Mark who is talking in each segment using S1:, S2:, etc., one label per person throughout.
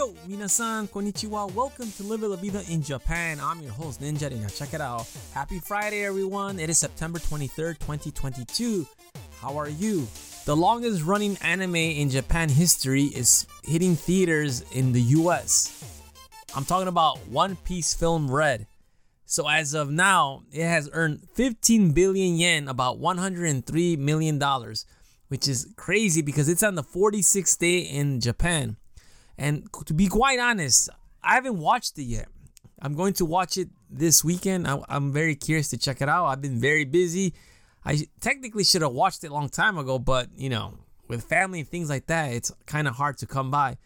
S1: Yo, minasan, konnichiwa. Welcome to Live La Vida in Japan. I'm your host, Ninja. Now check it out. Happy Friday, everyone. It is September 23rd, 2022. How are you? The longest running anime in Japan history is hitting theaters in the US. I'm talking about One Piece Film Red. So as of now, it has earned 15 billion yen, about 103 million dollars, which is crazy because it's on the 46th day in Japan. And to be quite honest, I haven't watched it yet. I'm going to watch it this weekend. I, am very curious to check it out. I've been very busy. I technically should have watched it a long time ago, but you know, with family and things like that, it's kind of hard to come by.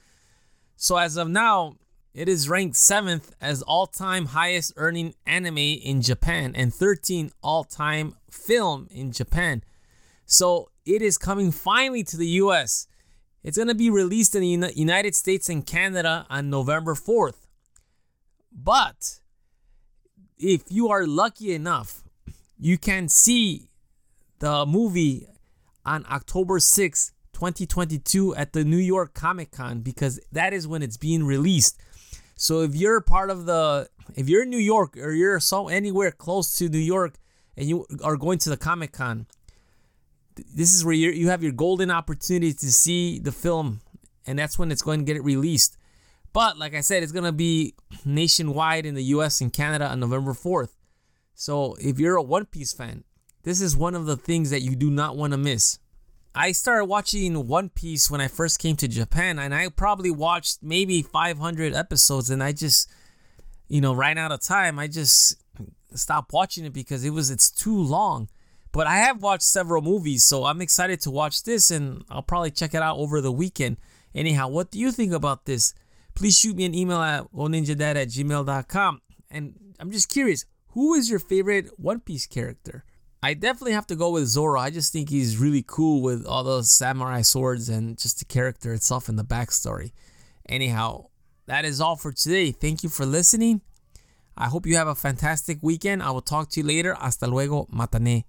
S1: So as of now, it is ranked 7th as all-time highest earning anime in Japan and 13th all-time film in Japan. So it is coming finally to the US. It's going to be released in the United States and Canada on November 4th. But if you are lucky enough, you can see the movie on October 6th, 2022 at the New York Comic Con because that is when it's being released. So if you're part of the if you're in New York or you're so anywhere close to New York and you are going to the Comic Con, this is where you have your golden opportunity to see the film, and that's when it's going to get it released. But like I said, it's gonna be nationwide in the U.S. and Canada on November 4th. So if you're a One Piece fan, this is one of the things that you do not want to miss. I started watching One Piece when I first came to Japan, and I probably watched maybe 500 episodes, and I just, you know, ran out of time. I just stopped watching it because it was it's too long. But I have watched several movies, so I'm excited to watch this and I'll probably check it out over the weekend. Anyhow, what do you think about this? Please shoot me an email at oninjadad at gmail.com. And I'm just curious, who is your favorite One Piece character? I definitely have to go with Zoro. I just think he's really cool with all those samurai swords and just the character itself and the backstory. Anyhow, that is all for today. Thank you for listening. I hope you have a fantastic weekend. I will talk to you later. Hasta luego. Matane.